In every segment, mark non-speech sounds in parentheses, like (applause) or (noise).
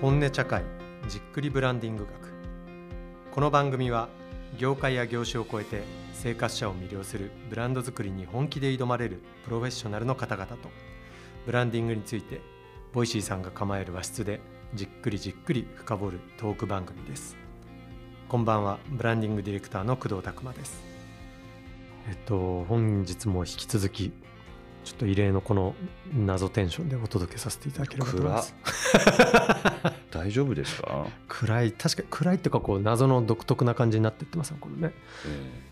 本音茶会じっくりブランディング学。この番組は業界や業種を超えて生活者を魅了するブランド作りに本気で挑まれるプロフェッショナルの方々とブランディングについて Voicy さんが構える和室でじっくりじっくり深掘るトーク番組です。こんばんはブランディングディレクターの工藤拓真です。えっと本日も引き続きちょっと異例のこの謎テンションでお届けさせていただければと思います。(laughs) 大丈夫ですか、暗い。確かに暗いっていうかこう謎の独特な感じになってってますねこれね。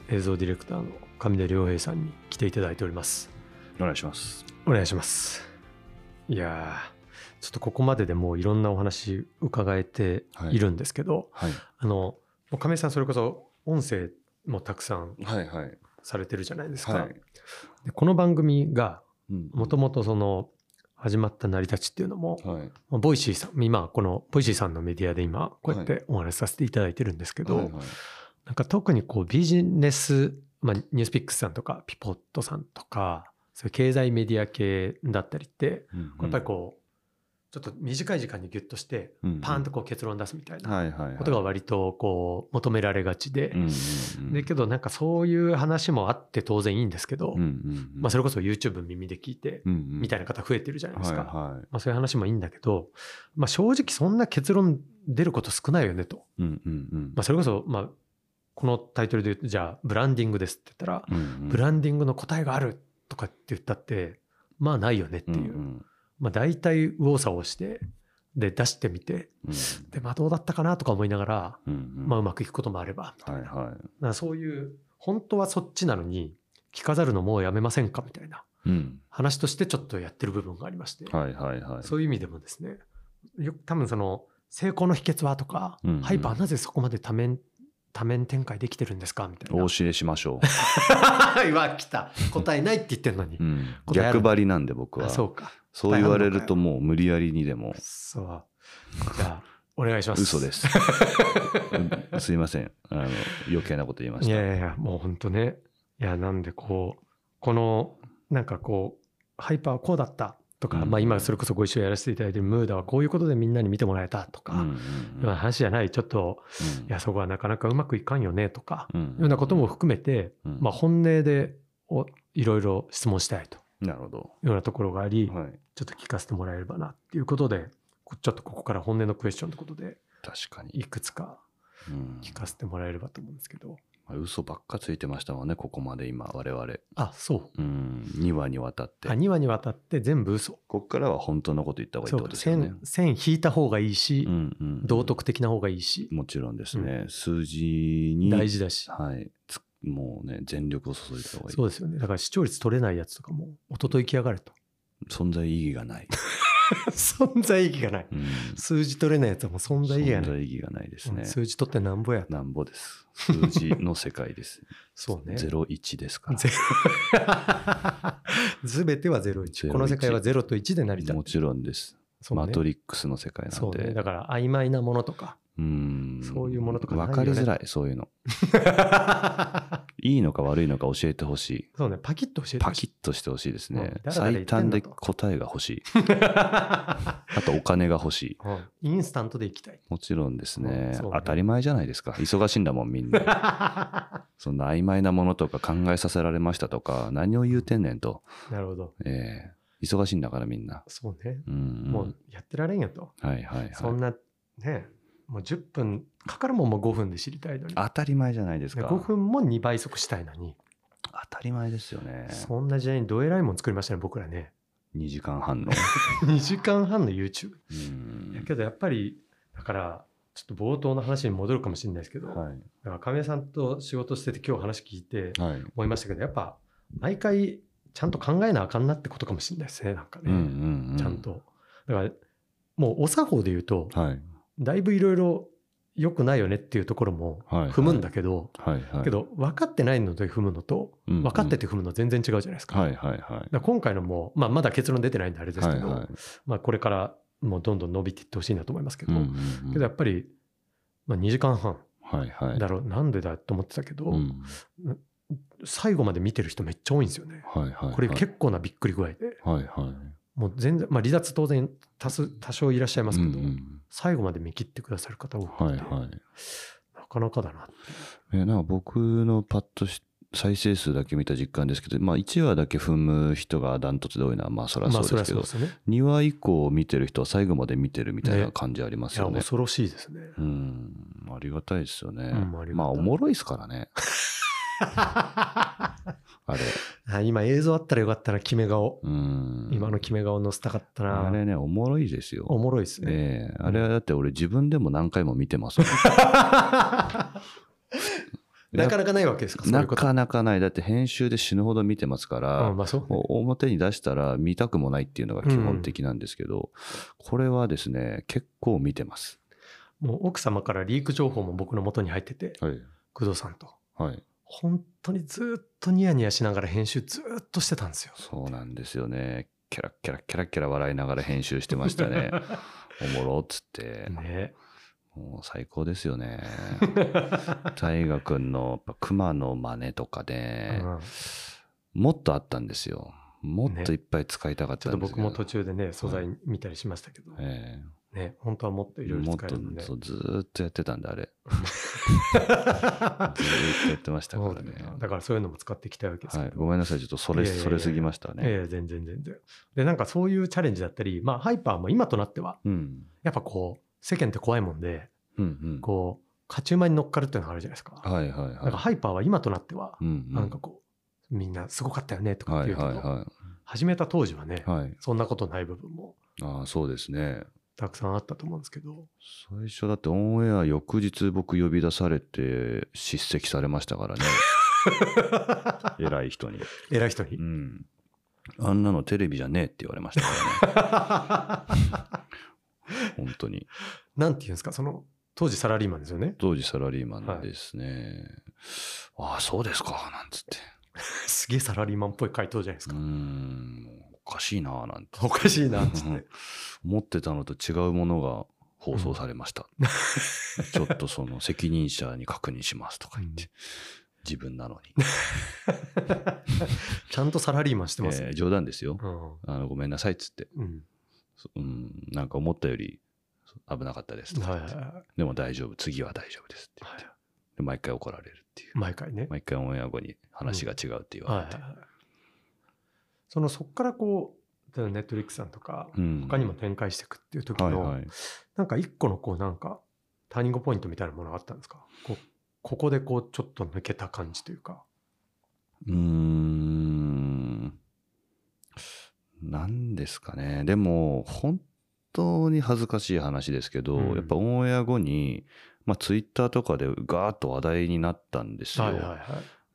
え映像ディレクターの上出良平さんに来ていただいております。ーお願いします。お願いします。いやーちょっとここまででもういろんなお話伺えているんですけど、はい。あのもう亀井さんそれこそ音声もたくさんはいはいされてるじゃないですか、はい。でこの番組がうんもともとその始まった成り立ちっていうのも、はい。まあ Voicy さん今この Voicy さんのメディアで今こうやってお話しさせていただいてるんですけど、はいはい。なんか特にこうビジネス、まあ、 NewsPicks さんとか PIVOT さんとかそういう経済メディア系だったりってうんやっぱりこうちょっと短い時間にギュッとしてうんパーンとこう結論出すみたいなことが割とこう求められがちで。だけどなんかそういう話もあって当然いいんですけどまあそれこそ YouTube 耳で聞いてみみたいな方増えてるじゃないですか。まあ、そういう話もいいんだけど、まあ、正直そんな結論出ること少ないよねと、まあ、それこそ、まあ、このタイトルで言うとじゃあブランディングですって言ったら、ブランディングの答えがあるとかって言ったってまあないよねっていう、まあ、大体右往左往してで出してみてうん。で、まあ、どうだったかなとか思いながら、まあ、うまくいくこともあれば。はいはい。そういう本当はそっちなのに聞かざるのもうやめませんかみたいなうん。話としてちょっとやってる部分がありまして、はいはいはい。そういう意味でもですね、よく多分その成功の秘訣はとか、ハイパーなぜそこまで多面多面展開できてるんですか？みたいな。お教えしましょう (laughs) わ、来た。答えないって言ってんのにう、う。ん逆張りなんで僕はあ、そうか。そう言われるともう無理やりにでもそう。じゃあ、(laughs) お願いします。嘘で。すうんすいませんあの余計なこと言いまいしたやいやいや、もう本当ね。いや、なんでこう、この、なんかこう、ハイパーはこうだったとか、うん。まあ今それこそご一緒やらせていただいてるムーダはこういうことでみんなに見てもらえたとか、うんうん話じゃない、ちょっと、うん。いや、そこはなかなかうまくいかんよねとか、うんようなことも含めて、うん。まあ、本音でおいろいろ質問したいと。なるほど。いうようなところがあり、はい。ちょっと聞かせてもらえればなっていうことでこちょっとここから本音のクエスチョンということで確かに。いくつかうん。聞かせてもらえればと思うんですけど、まあ嘘ばっかついてましたもんねここまで今我々。あそう。うん2話にわたって。あ2話にわたって全部嘘。こっからは本当のこと言った方がいいってことですよね。線線引いた方がいいし、うんうん道徳的な方がいいし、もちろんですね、数字に大事だし、はい。つもうね全力を注いだ方がいい。そうですよね。だから視聴率取れないやつとかも一昨日来やがれと。存在意義がない、存在意義がない。うん、数字取れないやつはもう存在意義が存ない。在意義がないですね、数字取ってなんぼや。なんぼです。数字の世界です。(laughs) そうね。01ですから。ゼすべ (laughs) ては01。この世界は0と1で成り立ってもちろんです、ね。マトリックスの世界なんでそうね。だから曖昧なものとか。うん。そういうものとか分かりづらいそういうの (laughs) いいのか悪いのか教えてほしい。そうね、パキッと教えてパほしい。キッとしてほしいですね。最短で答えが欲しい。(laughs) あとお金が欲しい。うんインスタントでいきたい。もちろんですね,、ね。当たり前じゃないですか。忙しいんだもんみんな。(laughs) そんな曖昧なものとか考えさせられましたとか何を言うてんねんと、なるほど。えー忙しいんだからみんな。そうね。うん。もうやってられんよと。はいはいはい。そんな、ね、もう10分かかるもんも5分で知りたいのに。当たり前じゃないですでか5分も2倍速したいのに。当たり前ですよね。そんな時代にどえらいもん作りましたね、僕らね。2時間半の。(laughs) 2時間半の YouTube。うけどやっぱり、だから、ちょっと冒頭の話に戻るかもしれないですけど、はい。だから亀井さんと仕事してて今日話聞いてはい。思いましたけどやっぱ毎回ちゃんと考えなあかんなってことかもしれないですねなんかね、うんうんうん。ちゃんと。だからもうお作法で言うとはいだいぶいろいろ良くないよねっていうところもはい踏むんだけど、はいはい。けど分かってないので踏むのとうんうん。分かってて踏むの全然違うじゃないですか,、はいはいはい。だから今回のも、まあ、まだ結論出てないんであれですけど、はいはい。まあ、これからもうどんどん伸びていってほしいなと思いますけど、うんうんうん。けどやっぱり、まあ、2時間半はいはい。だろう、なんでだと思ってたけど、うん。最後まで見てる人めっちゃ多いんですよね。はいはいはい。これ結構なびっくり具合で、はいはい。もう全然、まあ離脱当然多数多少いらっしゃいますけど、うんうん最後まで見切ってくださる方多くて、はいはい。なかなかだなえなんか僕のパッとし再生数だけ見た実感ですけど、まあ、1話だけ踏む人がダントツで多いのはまあそりゃまあそうですけど、そりゃそうですよね2話以降見てる人は最後まで見てるみたいな感じありますよね。恐ろしいですねうんありがたいですよね。うんあまあおもろいですからね。(laughs) あれ。あ今映像あったらよかったな決め顔、うん。今の決め顔載せたかったなあれね、おもろいですよ。おもろいですね、ええあれはだって俺自分でも何回も見てます (laughs) なかなかないわけですかなかなかない。だって編集で死ぬほど見てますから、うんまあね表に出したら見たくもないっていうのが基本的なんですけど、これはですね、結構見てます。もう奥様からリーク情報も僕の元に入っててはい。工藤さんとはい。本当にずっとニヤニヤしながら編集ずっとしてたんですよそうなんですよね。キャラキャラキャラキャラ笑いながら編集してましたね。(laughs) おもろっつって。ねもう最高ですよね。(laughs) 大河君の熊の真似とかね、うんもっとあったんですよ。もっといっぱい使いたかったんですけど、僕も途中でね素材見たりしましたけど、えね本当はもっといろいろ使えるんでそうずーっとやってたんで、あれ。(laughs) ずーっとやってましたからね。だからそういうのも使っていきたいわけですけど、はい、ごめんなさい、ちょっとそれいやいやいやそれすぎましたね。ええ全然全然でなんかそういうチャレンジだったりまあハイパーも今となってはうん。やっぱこう世間って怖いもんでうんうん。こう勝ち馬に乗っかるっていうのがあるじゃないですか、はいはいはい。なんかハイパーは今となってはうんうんなんかこうみんなすごかったよねとかっはいていうけど、はいは始めた当時はね、い。はい。そんなことない部分もああ、そうですね。たくさんあったと思うんですけど最初だってオンエア翌日僕呼び出されて叱責されましたからね。(laughs) 偉い人に。偉い人にう。ん。あんなのテレビじゃねえって言われましたからね。本当に。なんていうんですか？その当時サラリーマンですよね当時サラリーマンですね。ああ、そうですか、なんつって。(laughs) すげえサラリーマンっぽい回答じゃないですか、ん、おかしいな、なんて。おかしいなっつっうんて思ってたのと違うものが放送されました。(laughs) ちょっとその責任者に確認しますとか言って。自分なのに。(laughs) ちゃんとサラリーマンしてますねえー、冗談ですよ。うんあのごめんなさいっつって。うんなんか思ったより危なかったですとかでも大丈夫、次は大丈夫ですって言って。いで毎回怒られるっていう。毎回ね毎回オンエア後に話が違うって言われて。はいはいはいそのそこからこうネットリックさんとかうん他にも展開していくっていう時の、はいはい。なんか一個のこうなんかターニングポイントみたいなものがあったんですか？こうここでこうちょっと抜けた感じというかうーん。なんですかね。でも、本当に恥ずかしい話ですけど、うんやっぱオンエア後に、まあ、ツイッターとかでガーッと話題になったんですよ。はいはいはい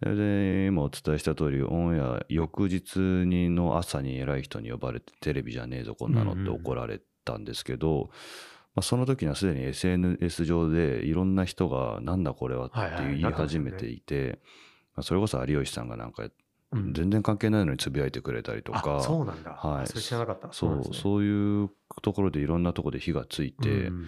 で、今お伝えした通り、オンエア翌日にの朝に偉い人に呼ばれて、テレビじゃねえぞ、こんなのって怒られたんですけど、まあ、その時にはすでに SNS 上でいろんな人が、なんだこれはって言い始めていて、まあそれこそ有吉さんがなんかうん。全然関係ないのにつぶやいてくれたりとか、あそうなんだ、はい。それ知らなかった。そうそういうところでいろんなところで火がついて、うん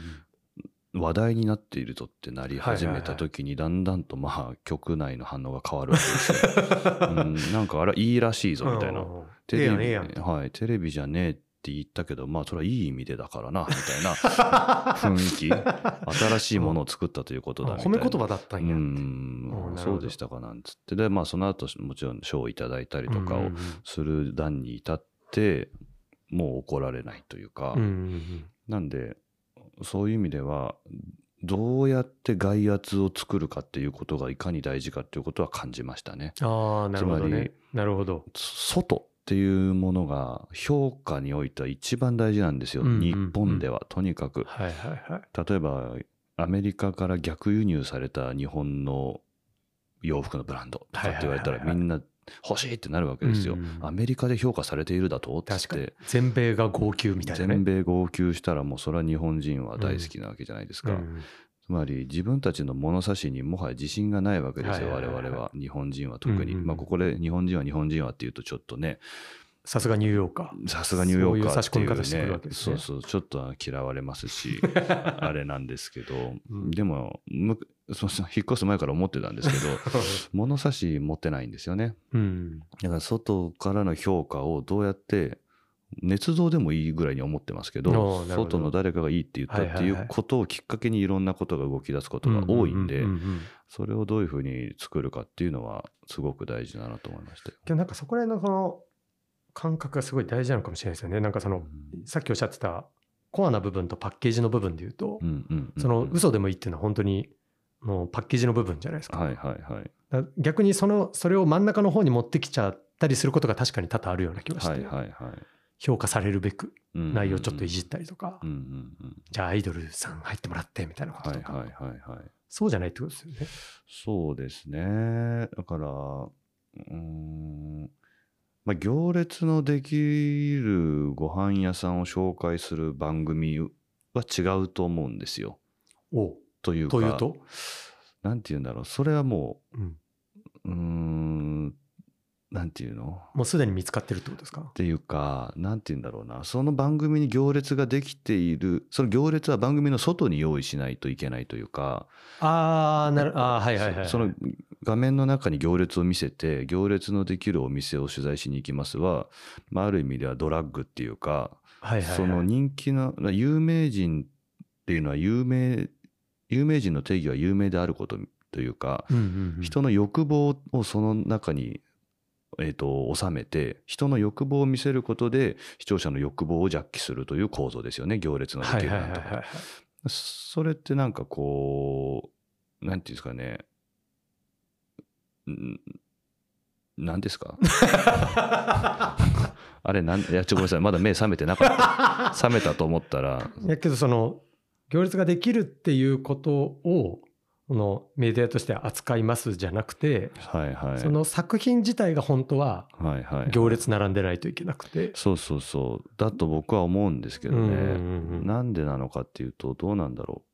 話題になっているぞってなり始めた時にだんだんとまあ局内の反応が変わるわけですよ、(laughs) うん、なんかあれいいらしいぞみたいな、うんテレビええやんええやん。はい、テレビじゃねえって言ったけどまあそれはいい意味でだからなみたいな。(laughs) 雰囲気。新しいものを作ったということだみたいな。褒め言葉だったんや、うん。そうでしたかなんつって。でまあその後もちろん賞をいただいたりとかをうんうん。する段に至ってもう怒られないというか、うんうんうん。なんでそういう意味ではどうやって外圧を作るかっていうことがいかに大事かっていうことは感じましたね。ああなるほどつまりねなるほど。外っていうものが評価においては一番大事なんですよ、うんうんうん。日本ではとにかく。はいはいはい。例えばアメリカから逆輸入された日本の洋服のブランドとかって言われたらみんな欲しいってなるわけですよ。うんうんアメリカで評価されているだと？っつっ確か全米が号泣みたいなね。全米号泣したらもうそれは日本人は大好きなわけじゃないですか。うんつまり自分たちの物差しにもはや自信がないわけですよ、はいはいはいはい。我々は。日本人は特に、うんうんまあここで日本人は日本人はっていうとちょっとね。さすがニューヨーカー。さすがニューヨーカーっていうそういう差し込み方してくるわけねですね。そうそう。ちょっと嫌われますし (laughs) あれなんですけど、うん。でもむそうそう引っ越す前から思ってたんですけど (laughs) 物差し持ってないんですよね。うん。だから外からの評価をどうやって捏造でもいいぐらいに思ってますけど外の誰かがいいって言ったっていうことをきっかけにいろんなことが動き出すことが多いんでううううんそれをどういうふうに作るかっていうのはすごく大事だなと思いましたよ。けどなんかそこら辺のその感覚がすごい大事なのかもしれないですよね。なんかその、さっきおっしゃってたコアな部分とパッケージの部分で言うと、うんうんうんうん。その嘘でもいいっていうのは本当にもうパッケージの部分じゃないですか。はいはいはいだ逆にそのそれを真ん中の方に持ってきちゃったりすることが確かに多々あるような気がして、はいはいはい評価されるべく内容ちょっといじったりとか、うんうんうんじゃあアイドルさん入ってもらってみたいなこととか、はいはいはいはいそうじゃないってことですよね。そうですね。だから、うーん、まあ、行列のできるご飯屋さんを紹介する番組は違うと思うんですよ。おというか、というと、なんて言うんだろう。それはもうん、う、うーん、なんていうの？もうすでに見つかってるってことですか？っていうか、なんて言うんだろうな。その番組に行列ができている、その行列は番組の外に用意しないといけないというか、ああ、なる、ああ、はいはいはいはい。そその画面の中に行列を見せて行列のできるお店を取材しに行きますは、まあ、ある意味ではドラッグっていうか、はいはいはい、その人気の有名人っていうのは有名有名人の定義は有名であることというか、人の欲望をその中に、えー、と収めて人の欲望を見せることで視聴者の欲望をジャッキするという構造ですよね。行列のではいきるなんとか。それってなんかこう、なんていうんですかね、んなんですか？(laughs) あれなん、いや、ちょ、ごめんなさい、まだ目覚めてなかった。覚めたと思ったら、いやけどその行列ができるっていうことをこのメディアとして扱いますじゃなくて、はいはい。その作品自体が本当ははいはい。行列並んでないといけなくて、そうそうそう。だと僕は思うんですけどうんうんね。うんなんでなのかっていうと、どうなんだろう。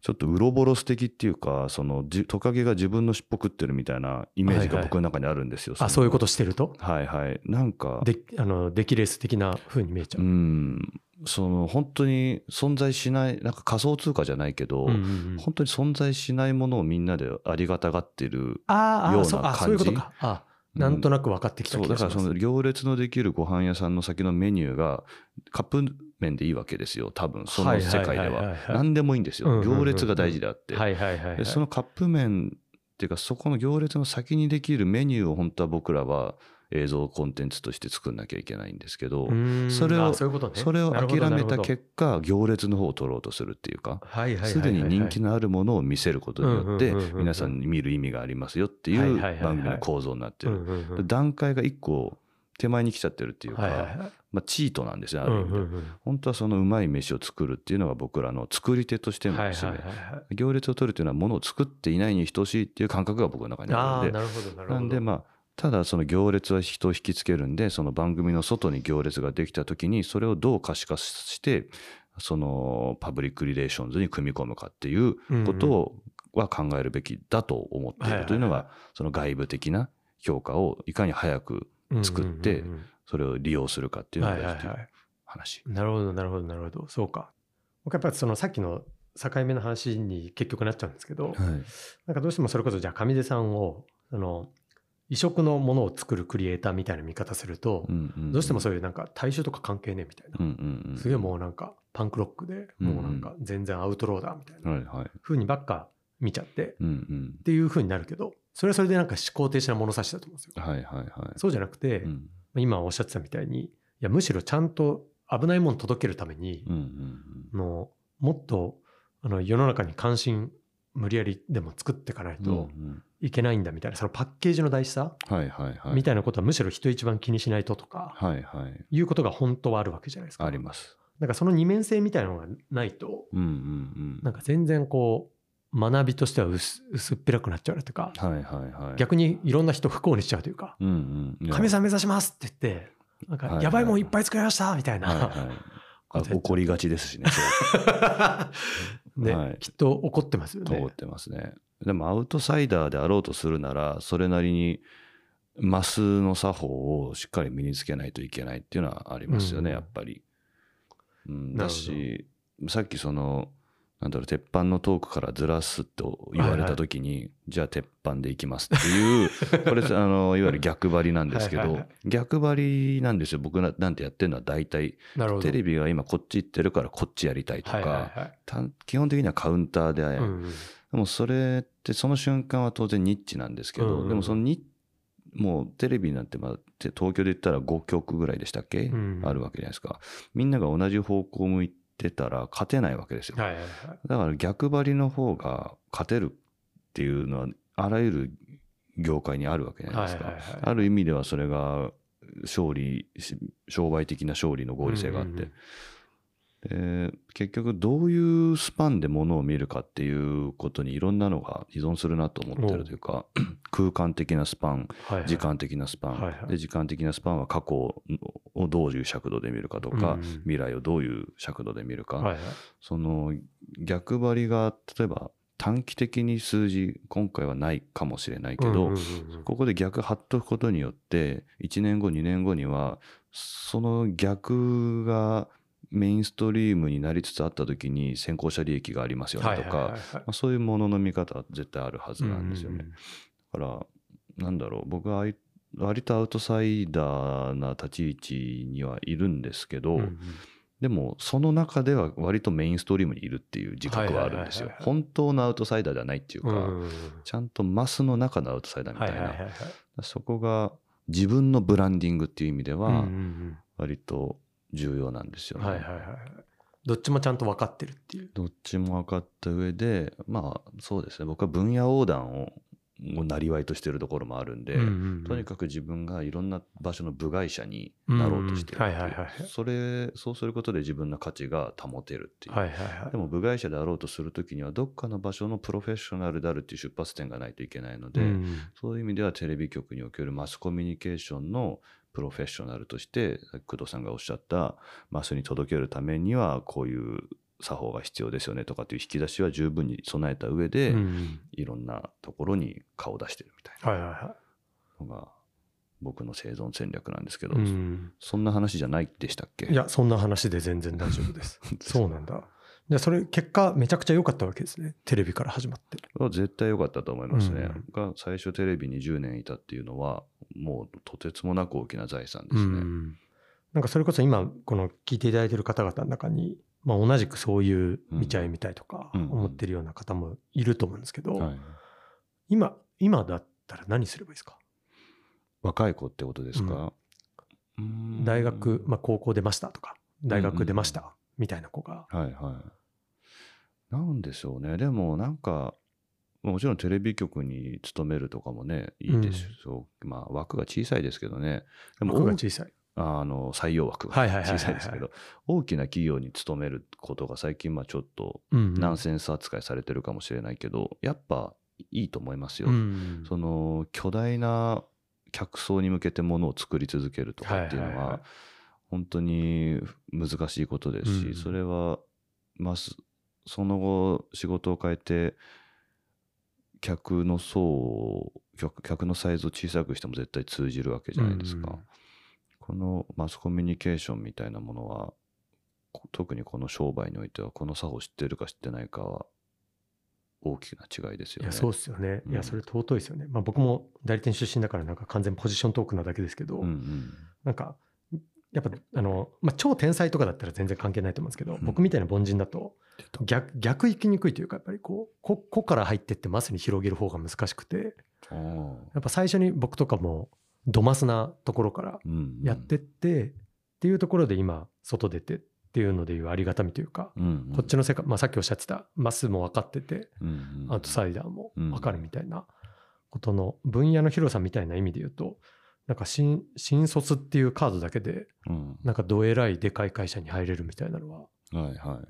ちょっとウロボロス的っていうか、そのじトカゲが自分の尻尾食ってるみたいなイメージが僕の中にあるんですよ。あそういうこととしてると？はいはい。なんか、であのデキレース的な風に見えちゃうう。ん、その本当に存在しない、なんか仮想通貨じゃないけど、うんうんうん本当に存在しないものをみんなでありがたがってる。あーあようなーそうあ感じそういうことか。あなんとなく分かってきた気がします。だからその行列のできるご飯屋さんの先のメニューがカップ麺でいいわけですよ、多分その世界では何でもいいんですよ。うんうんうんうん行列が大事であって。そのカップ麺っていうか、そこの行列の先にできるメニューを本当は僕らは映像コンテンツとして作んなきゃいけないんですけど、それをあそれを諦めた結果、行列の方を取ろうとするっていうか、すでに人気のあるものを見せることによって皆さんに見る意味がありますよっていう番組の構造になってる。段階が一個手前に来ちゃってるっていうか、はいはいはい。まあ、チートなんですね、あうんる意味で。うんうん本当はそのうまい飯を作るっていうのが僕らの作り手としてのはいですね。はいはいはい行列を取るっていうのはものを作っていないに等しいっていう感覚が僕の中にあるんで。ななんでまあただその行列は人を引きつけるんでその番組の外に行列ができた時にそれをどう可視化してそのパブリックリレーションズに組み込むかっていうことをは考えるべきだと思っている。というのがその外部的な評価をいかに早く作ってそれを利用するかっていうのはが大事と話。なるほどなるほどなるほど。そうか。僕やっぱりそのさっきの境目の話に結局なっちゃうんですけど、はい。なんかどうしてもそれこそじゃあ上出さんをその異色のものを作るクリエイターみたいな見方すると、どうしてもそういうなんか大衆とか関係ねえみたいな、すげえもうなんかパンクロックでもうなんか全然アウトローだみたいな。風にばっか見ちゃってっていう風になるけどそれはそれでなんか思考停止な物差しだと思うんですよ。はいはいはい。そうじゃなくて、うん。今おっしゃってたみたいにいやむしろちゃんと危ないもの届けるために、のもっとあの世の中に関心無理やりでも作っていかないうんとうん。いけないんだみたいな、そのパッケージの大事さみたいなことはむしろ人一番気にしないととかはいはい。いうことが本当はあるわけじゃないですか。あります。なんかその二面性みたいなのがないとうんうんうん。なんか全然こう学びとしては薄薄っぺらくなっちゃうというかはいはいはい。逆にいろんな人不幸にしちゃうというかうんうん。神さん目指しますって言ってなんかやばいもんいっぱい作りましたみたいな、はいはい。あ怒りがちですしね (laughs) ね、はい。きっと怒ってますよね。思っ。てますね。でもアウトサイダーであろうとするならそれなりにマスの作法をしっかり身につけないといけないっていうのはありますよね、うん。やっぱり、うん、だしさっきそのなんだろう鉄板のトークからずらすと言われた時に、じゃあ鉄板でいきますっていう (laughs) これあのいわゆる逆張りなんですけどはいはいはい。逆張りなんですよ。僕ななんてやってるのは大体テレビが今こっち行ってるからこっちやりたいとか、はいはいはい。た基本的にはカウンターで、うんうんでもそれってその瞬間は当然ニッチなんですけど、うんうんでもそのニもうテレビなんてまあて東京で言ったら5曲ぐらいでしたっけ、うんあるわけじゃないですか。みんなが同じ方向向いてたら勝てないわけですよ、はいはいはい。だから逆張りの方が勝てるっていうのはあらゆる業界にあるわけじゃないですか、はいはいはい。ある意味ではそれが勝利し商売的な勝利の合理性があって、うんうんうんで結局どういうスパンでものを見るかっていうことにいろんなのが依存するなと思ってるというか空間的なスパンはいはい。時間的なスパン、はいはい。で時間的なスパンは過去をどういう尺度で見るかとか、うん未来をどういう尺度で見るか、はいはい。その逆張りが例えば短期的に数字今回はないかもしれないけど、うんうんうんうん。ここで逆張っとくことによって1年後2年後にはその逆がメインストリームになりつつあった時に先行者利益がありますよねとか、そういうものの見方は絶対あるはずなんですよね。だからなんだろう僕は割とアウトサイダーな立ち位置にはいるんですけど、うんうん。でもその中では割とメインストリームにいるっていう自覚はあるんですよ。本当のアウトサイダーではないっていうか、うんちゃんとマスの中のアウトサイダーみたいな、そこが自分のブランディングっていう意味ではん。割と重要なんですよね。うんはいはいはいはい。どっちもちゃんと分かってるっていう。どっちも分かった上でまあそうですね。僕は分野横断ををなりわいとしてるところもあるんで、うんうんうん。とにかく自分がいろんな場所の部外者になろうとしてるっていう。うんはいはいはいそれそうすることで自分の価値が保てるっていう、はいはいはい。でも部外者であろうとするときにはどっかの場所のプロフェッショナルであるっていう出発点がないといけないので、うん。そういう意味ではテレビ局におけるマスコミュニケーションのプロフェッショナルとして工藤さんがおっしゃったマスに届けるためにはこういう作法が必要ですよねとかっていう引き出しは十分に備えた上で、うんうん。いろんなところに顔を出してるみたいなのが僕の生存戦略なんですけど、いうん。そんな話じゃないでしたっけ？いやそんな話で全然大丈夫です。(laughs) そうなんだじゃあそれ結果めちゃくちゃ良かったわけですね。テレビから始まって。は絶対良かったと思いますね、うん。が最初テレビに10年いたっていうのはもうとてつもなく大きな財産ですね、うん。なんかそれこそ今この聞いていただいてる方々の中に、まあ、同じくそういう見ちゃいみたいとかうん。思ってるような方もいると思うんですけど、はい、今今だったら何すればいいですか？若い子ってことですか、うーん。大学、まあ、高校出ましたとか大学出ましたみたいな子が、はいはい。なんでしょうね。でもなんかもちろんテレビ局に勤めるとかもねいいですよ、まあ枠が小さいですけどね。でも僕が大小さい。あの採用枠が小さいですけど大きな企業に勤めることが最近まあちょっとうんうん。ナンセンス扱いされてるかもしれないけど、やっぱいいと思いますよ、うんその巨大な客層に向けてものを作り続けるとかっていうのは,、はいはいはい本当に難しいことですし、うん。それはますその後仕事を変えて客の層を客客のサイズを小さくしても絶対通じるわけじゃないですか、うんこのマスコミュニケーションみたいなものはこ特にこの商売においてはこの作法知ってるか知ってないかは大きな違いですよね。いやそうですよね、うん。いやそれ尊いですよね。まあ僕も代理店出身だからなんか完全ポジショントークなだけですけど、うんうん。なんかやっぱあの、まあ、超天才とかだったら全然関係ないと思うんですけど、ん。僕みたいな凡人だと逆逆行きにくいというかやっぱりこうここから入ってってマスに広げる方が難しくてやっぱ最初に僕とかもドマスなところからうんうん。やってって、っていうところで今外出てっていうのでいうありがたみというか、うんうん。こっちの世界、まあ、さっきおっしゃってたマスも分かっててうんうんアウトサイダーも分かるみたいなことの分野の広さみたいな意味で言うとなんか新新卒っていうカードだけでうん。なんかどえらいでかい会社に入れるみたいなのは、はいはい。ま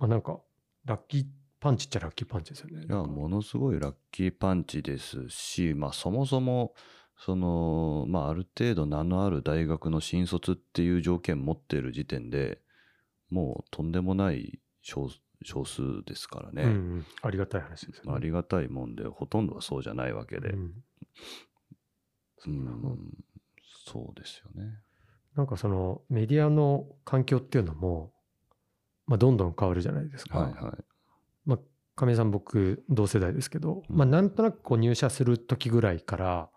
あ、なんかラッキーパンチっちゃラッキーパンチですよね。いやものすごいラッキーパンチですし、まあ、そもそもその、まあ、ある程度名のある大学の新卒っていう条件持っている時点でもうとんでもない少少数ですからね、うんうん。ありがたい話ですよね。ありがたいもんでほとんどはそうじゃないわけで、うんうんそうですよね。なんかそのメディアの環境っていうのも、まあ、どんどん変わるじゃないですか。はいはい。亀井さん僕同世代ですけど、うんまあなんとなくこう入社する時ぐらいから、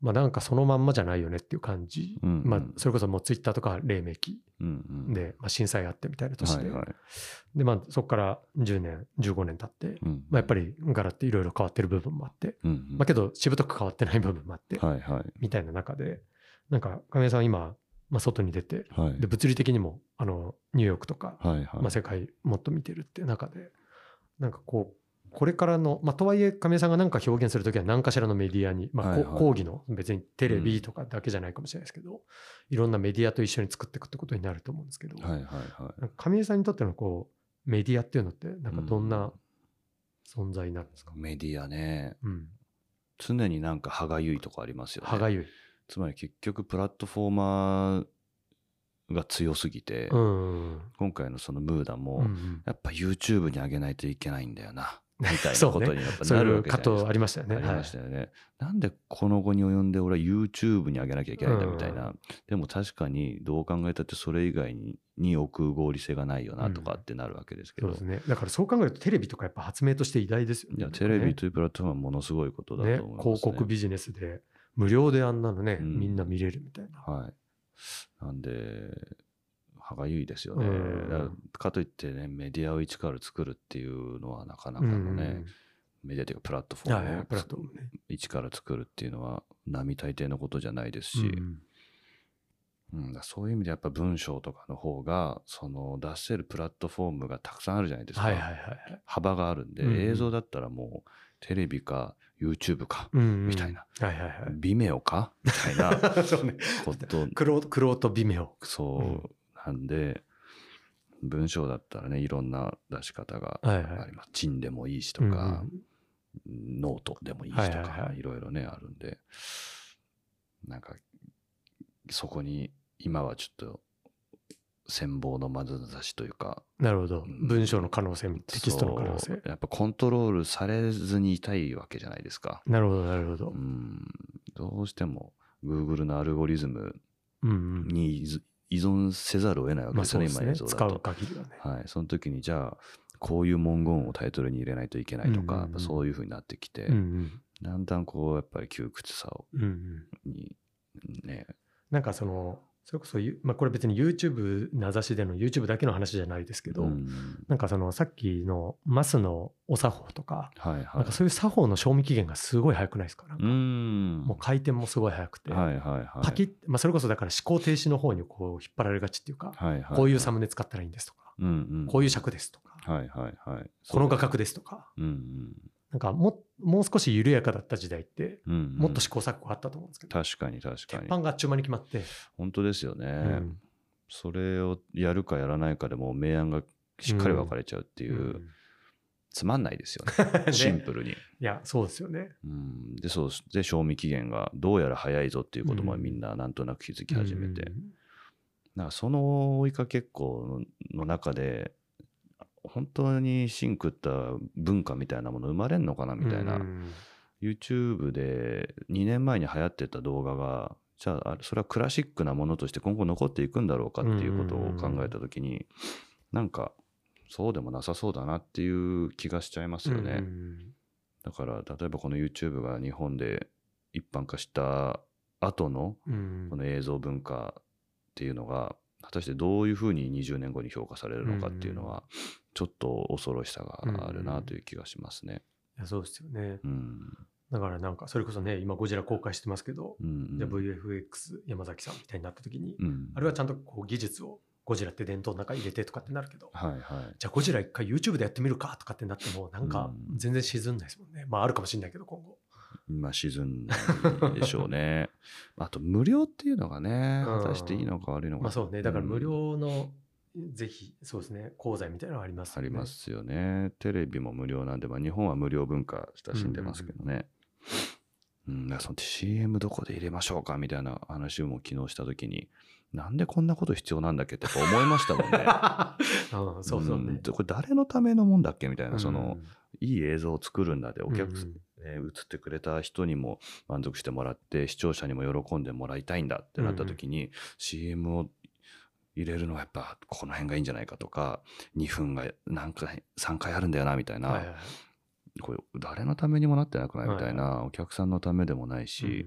まあなんかそのまんまじゃないよねっていう感じ、うんうん。まあそれこそもうツイッターとか黎明期うんうん。で、まあ、震災あってみたいな年で、はいはい。でまあそこから10年15年経って、うん。まあ、やっぱり柄っていろいろ変わってる部分もあって、うんうん。まあけどしぶとく変わってない部分もあって、はいはい。みたいな中でなんか亀井さんは今、まあ、外に出てはい。で物理的にもあのニューヨークとか、はいはい。まあ、世界もっと見てるって中でなんかこうこれからの、まあ、とはいえ亀井さんが何か表現するときは何かしらのメディアに、まあ、はいはい。講義の別にテレビとかだけじゃないかもしれないですけど、いろんなメディアと一緒に作っていくってことになると思うんですけど、はいはいはい。亀井さんにとってのこうメディアっていうのってなんかどんうなん存在になるんですか、メディアね。うん、常になんか歯がゆいとこありますよね。歯がゆい。つまり結局プラットフォーマーが強すぎて、うん。今回のそのムーダも、うんうん。やっぱ YouTube に上げないといけないんだよなみたいな (laughs) そうねことにやっぱそうないるわけじゃないですか。藤ありましたよね。ありましたよね、なんでこの後に及んで俺は YouTube に上げなきゃいけないんだみたいな、うでも確かにどう考えたってそれ以外にに置く合理性がないよなとかうんってなるわけですけど、そうですね。だからそう考えるとテレビとかやっぱ発明として偉大ですよね。いやテレビねというプラットフォームはものすごいことだとね思いますね広告ビジネスで無料であんなのね、うん。みんな見れるみたいな。はい。なんで歯がゆいですよね、うん。だかといってねメディアを一から作るっていうのはなかなかうのね、ん。メディアというかプラットフォームをプラットフォームね。一から作るっていうのは並大抵のことじゃないですし、うん。うん、そういう意味でやっぱ文章とかの方がその出せるプラットフォームがたくさんあるじゃないですか、はいはいはいはい。幅があるんで、うんうん。映像だったらもうテレビか YouTube か、うんうん。みたいな。はいはいはい。ビメオか？みたいな (laughs) そうね。こと。クロクロート微妙。そう。なんで、文章だったらねいろんな出し方がはいはいあります。チンでもいいしとうんか、ノートでもいいしとはいはいかはいいろいろねあるんでなんかそこに今はちょっと羨望の眼差しというかなるほど。うん文章の可能性、テキストの可能性。やっぱコントロールされずにいたいわけじゃないですか。なるほどなるほどう。んどうしても Google のアルゴリズム。に依存せざるを得ないわけまあですよね、そうですね。今映像だ使うと。限りはね。はい、その時にじゃあこういう文言をタイトルに入れないといけないとか、うんうんそういうふうになってきて、うんうん。だんだんこうやっぱり窮屈さをうんうん。にねなんかその、それこそ、ゆまあ、これ別に YouTube 名指しでの YouTube だけの話じゃないですけど、うん。なんかそのさっきのマスのお作法とか、はいはい。なんかそういう作法の賞味期限がすごい早くないですか？なんか。うん。もう回転もすごい早くて、はいはいはい。パキッ、まあ、それこそだから思考停止の方にこう引っ張られがちっていうか、はいはいはい。こういうサムネ使ったらいいんですとか、うんうんこういう尺ですとか、はいはいはい。この画角ですとか、うんうんなんかももう少し緩やかだった時代って、うんうん。もっと試行錯誤あったと思うんですけど、確かに確か鉄に板があっちゅう間に決まって、本当ですよね、うん。それをやるかやらないかでもう明暗がしっかり分かれちゃうっていう、うん。つまんないですよね。(laughs) ね。シンプルに、いや、そうですよね。うん、でそうで賞味期限がどうやら早いぞっていうこともみんななんとなく気づき始めて、うん。なんかその追いかけっこの中で本当にシンクった文化みたいなもの生まれんのかなみたいな、うん YouTube で2年前に流行ってた動画がじゃあそれはクラシックなものとして今後残っていくんだろうかっていうことを考えた時になんかそうでもなさそうだなっていう気がしちゃいますよね。うんだから例えばこの YouTube が日本で一般化した後のうん。この映像文化っていうのが果たしてどういうふうに20年後に評価されるのかっていうのはちょっと恐ろしさがあるなという気がしますね。いやそうですよね。うんだからなんか、それこそね、今、ゴジラ公開してますけど、うんじゃあ VFX 山崎さんみたいになった時に、うんあれはちゃんとこう技術をゴジラって伝統の中に入れてとかってなるけど、はいはいじゃあゴジラ一回 YouTube でやってみるかとかってなっても、なんかうん全然沈んないですもんね。まああるかもしれないけど、今後。まあ沈んでしょうね。(laughs) あと無料っていうのがね、うん果たしていいのか悪いのか。まあそうね、だから無うん料の、ぜひ、そうですね、講座みたいなのがありますねりますよね。テレビも無料なんで、まあ、日本は無料文化親しんでますけどね。うん、その CM どこで入れましょうかみたいな話も昨日したときに、なんでこんなこと必要なんだっけって思いましたもんね。(laughs) うん、そうそうねん。これ誰のためのもんだっけみたいな、そのうん、いい映像を作るんだで、お客さん、うんね映ってくれた人にも満足してもらって視聴者にも喜んでもらいたいんだってなった時に、CM を入れるのはやっぱこの辺がいいんじゃないかとか2分が何回3回あるんだよなみたいな、はいはいはい。これ誰のためにもなってなくない？みたいな、お客さんのためでもないし、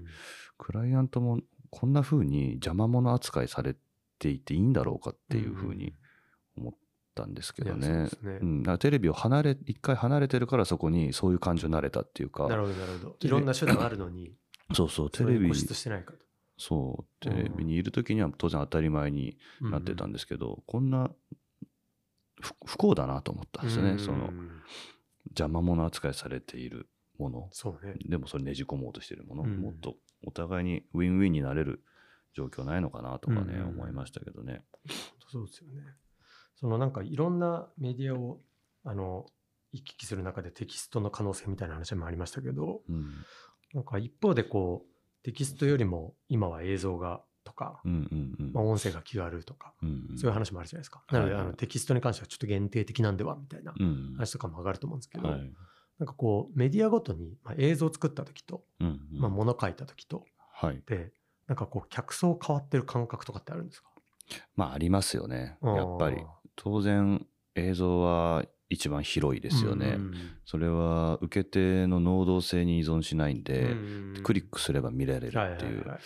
クライアントもこんな風に邪魔者扱いされていていいんだろうかっていう風に思ったんですけどいやそうね。うん、だからテレビを離れ一回離れてるからそこにそういう感情になれたっていうかなるほどなるほど。でいろんな手段あるのにそうそうテレビ固執してないかとそう。テレビにいる時には当然当たり前になってたんですけど、こんな不不幸だなと思ったんですよね、うん。その邪魔者扱いされているもの。そうね。でもそれねじ込もうとしてるもの、うん。もっとお互いにウィンウィンになれる状況ないのかなとかね、うん。思いましたけどね。そうですよね。そのなんかいろんなメディアをあの行き来する中でテキストの可能性みたいな話もありましたけどうん。なんか一方でこうテキストよりも今は映像がとか、うんうんうん。まあ、音声が気軽とか、うんうん。そういう話もあるじゃないですか。はいなので、あのテキストに関してはちょっと限定的なんではみたいなうん話とかも上がると思うんですけど、はい。なんかこうメディアごとに、まあ、映像を作った時と、うんうん。まあ、物書いた時とはい。でなんかこう客層変わってる感覚とかってあるんですか？まあありますよね。やっぱり。当然映像は一番広いですよね、うんそれは受け手の能動性に依存しないんで、うんクリックすれば見られるっていう、はいはいはい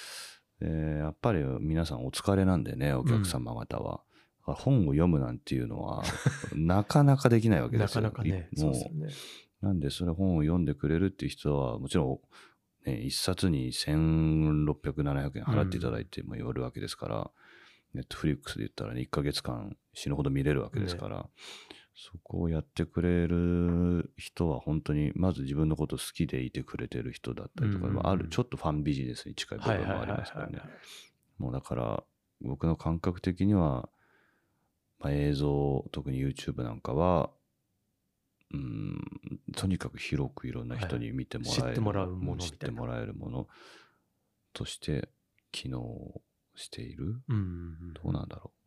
でやっぱり皆さんお疲れなんでねお客様方は、本を読むなんていうのは (laughs) なかなかできないわけですよ。なかなかね、いもう。そうですよね。なんでそれ本を読んでくれるっていう人はもちろん、ね、一冊に1600、700円払っていただいてもよるわけですから、ネットフリックスで言ったらね、1ヶ月間死ぬほど見れるわけですから、そこをやってくれる人は本当にまず自分のこと好きでいてくれてる人だったりとか、うんうんああるちょっとファンビジネスに近い部分もありますからね。もうだから僕の感覚的には、まあ、映像特に YouTube なんかはうんとにかく広くいろんな人に見てもらえる、もらうものうん知ってもらえるものとして機能している。うんうんうん。どうなんだろう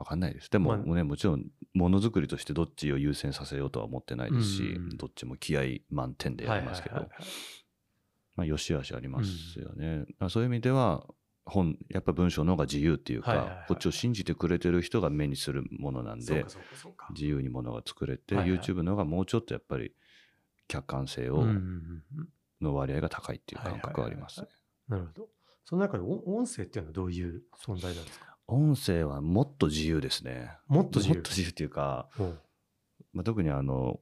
わかんないです。でも、ね、もちろんものづくりとしてどっちを優先させようとは思ってないですし、うん。うんうんどっちも気合満点でやりますけど、はいはいはいはいまあ、よしあしありますよね。まあそういう意味では、本、やっぱ文章の方が自由っていうか、はいはいはい。こっちを信じてくれてる人が目にするものなんで。自由にものが作れて、はいはい。YouTube の方がもうちょっとやっぱり客観性を、うんうんうんうん。の割合が高いっていう感覚はありますね。なるほど。その中で音音声っていうのはどういう存在なんですか？音声はもっと自由ですね。もっと自由もっと自由っていうか、うんまあ、特にあの、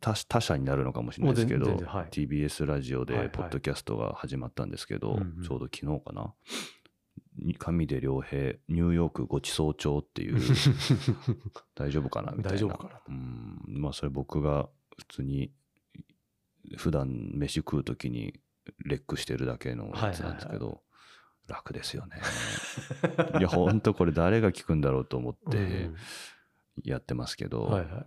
他他社になるのかもしれないですけど、はい TBS ラジオではいはいポッドキャストが始まったんですけど、うんうんちょうど昨日かな。に上出良平、ニューヨークごちそう帳っていう、(laughs) 大丈夫かなみたいな。大丈夫かなうん。まあ、それ僕が普通に、普段飯食うときにレックしてるだけのやつなんですけど、はい楽ですよね。いや、ほんとこれ誰が聞くんだろうと思っうてんやってますけど、はいはい。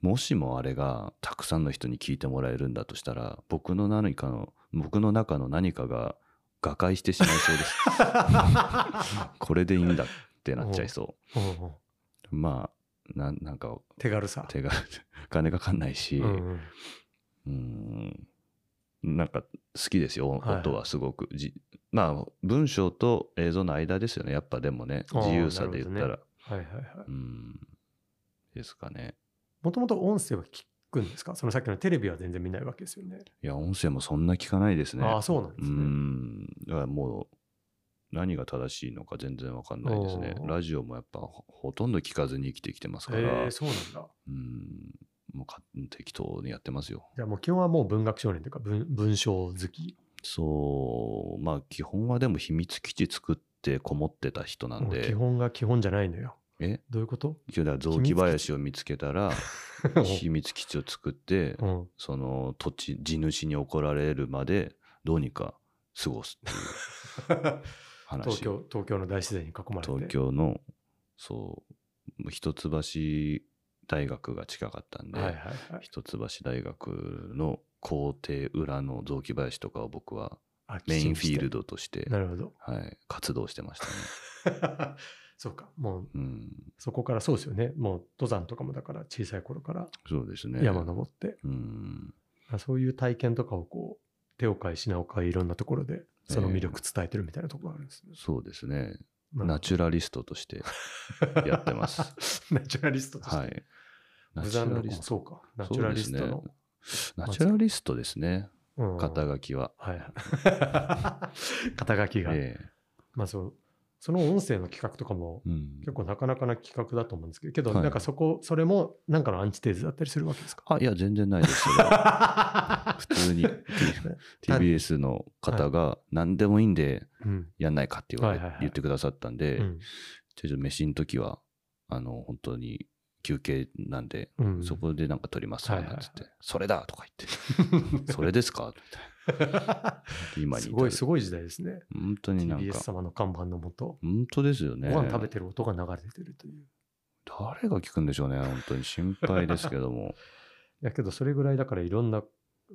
もしもあれがたくさんの人に聞いてもらえるんだとしたら、僕の何かの、僕の中の何かが瓦解してしまいそうです。(laughs) これでいいんだってなっちゃいそうんうんう。まあ、なんなんか手軽さ。手が、(laughs) 金かかんないし、うんうんうん、なんか好きですよ、音はすごく。じまあ、文章と映像の間ですよね、やっぱでもね、自由さで言ったら。なるはいはいはい。うん、ですかね。もともと音声は聞くんですか？そのさっきのテレビは全然見ないわけですよね。いや、音声もそんな聞かないですね。ああ、そうなんですうね。ん。だからもう、何が正しいのか全然わかんないですねラジオもやっぱほほとんど聞かずに生きてきてますから、へえ、そうなんだ。うん。もうか適当にやってますよ。じゃあもう基本はもう文学少年というか文文章好き。そう、まあ基本はでも秘密基地作ってこもってた人なんで、もう基本が基本じゃないのよ。え？どういうこと？一応だから雑木林を見つけたら、秘密基地を (laughs) 作って、うんその土地、地主に怒られるまでどうにか過ごすっていう話。東京東京の大自然に囲まれて。東京の、そう一橋大学が近かったんで、はいはいはい。一橋大学の校庭裏の雑木林とかを僕はあメインフィール。寄ドとして、進なるほど。はい、活動してましたね。(laughs) そうか。もううん、そこからそうですよね。もう登山とかもだから小さい頃からそうですね。山登って、うん、あそういう体験とかをこう手を変え品を変えいろんなところでその魅力伝えてるみたいなところがあるんですね。そうですね。ナチュラリストとして (laughs) やってます。ナチュラリストとして。はい。ナブチュラリスト。そうか。ナチュラリストの。ナチュラリストですね、うん肩書きは。はい。(laughs) 肩書きが。えまあそう。その音声の企画とかも結構なかなかな企画だと思うんですけど、けどはいなんかそこ、それもなんかのアンチテーゼだったりするわけですか？あ、いや、全然ないですけど、(laughs) 普通に。TBS の方が何でもいいんでうん。やんないかって言ってくださったんで、うん。ちょっと飯の時は、あの、本当に休憩なんで、うん。そこでなんか撮りますって、それだとか言って、(laughs) それですかみたいな。(laughs) 今にすごい、すごい時代ですね。本当になん TBS か、様の看板のもと、本当ですよね。ご飯食べてる音が流れてるという。誰が聞くんでしょうね、本当に心配ですけども。(laughs) やけどそれぐらいだからいろんな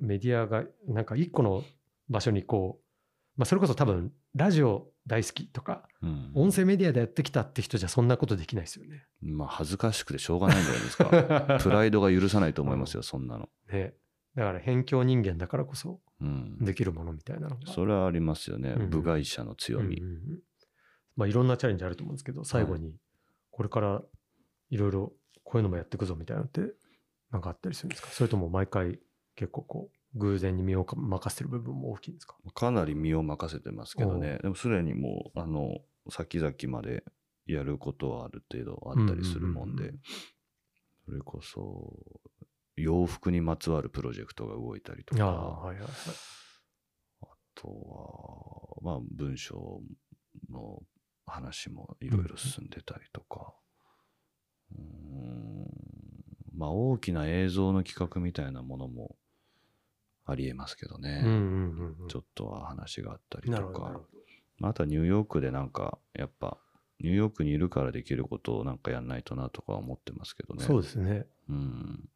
メディアがなんか一個の場所にこう、まあ、それこそ多分ラジオ大好きとかうん音声メディアでやってきたって人じゃそんなことできないですよね。まあ、恥ずかしくてしょうがないんじゃないですか。(laughs) プライドが許さないと思いますよ、そんなの。ねだから辺境人間だからこそうん。できるものみたいなのが。それはありますよねうんうん。部外者の強みうん。うんうんまあ、いろんなチャレンジあると思うんですけど最後にこれからいろいろこういうのもやっていくぞみたいなのってなんかあったりするんですか？それとも毎回結構こう偶然に身を任せてる部分も大きいんですか？かなり身を任せてますけどね。でも、すでにもう、あの、先々までやることはある程度あったりするもんでうんうんうん、それこそ、洋服にまつわるプロジェクトが動いたりとあか、あはいはいはい。あとは、まあ、文章の話もいろいろ進んでたりとか、うーん、まあ、大きな映像の企画みたいなものもありえますけどね。うんうんうんうんちょっとは話があったりとかほ、まああとはニューヨークでなんか、やっぱ、ニューヨークにいるからできることをなんかやんないとなとか思ってますけどど。ね。そうですね。うん。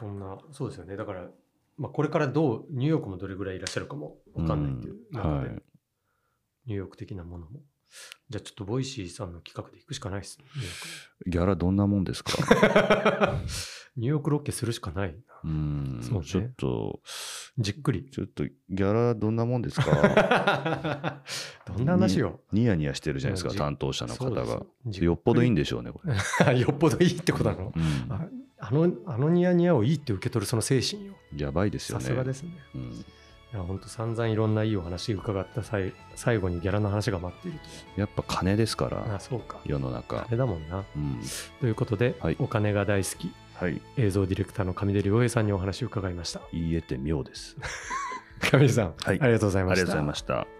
そんな、そうですよね。だから、まあ、これからどう、ニューヨークもどれぐらいいらっしゃるかもわかんないっていううん中で、はいニューヨーク的なものも。じゃあちょっと Voicy さんの企画で行くしかないですね。ギャラどんなもんですか？(laughs) ニューヨークロケするしかない。うん。そうねちょっと、じっくり。ちょっとギャラどんなもんですか？(laughs) どんな話よ。ニヤニヤしてるじゃないですか、担当者の方が。よっぽどいいんででしょうね、これ。(laughs) よっぽどいいってことなの？うんああの、あのニヤニヤをいいって受け取るその精神よ。やばいですよね。さすがですね。うんいや、本当散々いろんないいお話伺った際最後にギャラの話が待っているやっぱ金ですかと。あ、ら、そうか。世の中あ。れだもんな。うんということで、はいお金が大好きはい。映像ディレクターの上出良平さんにお話を伺いました。言えて妙です。(laughs) 上出さん、はいありがとうございました。ありがとうございました。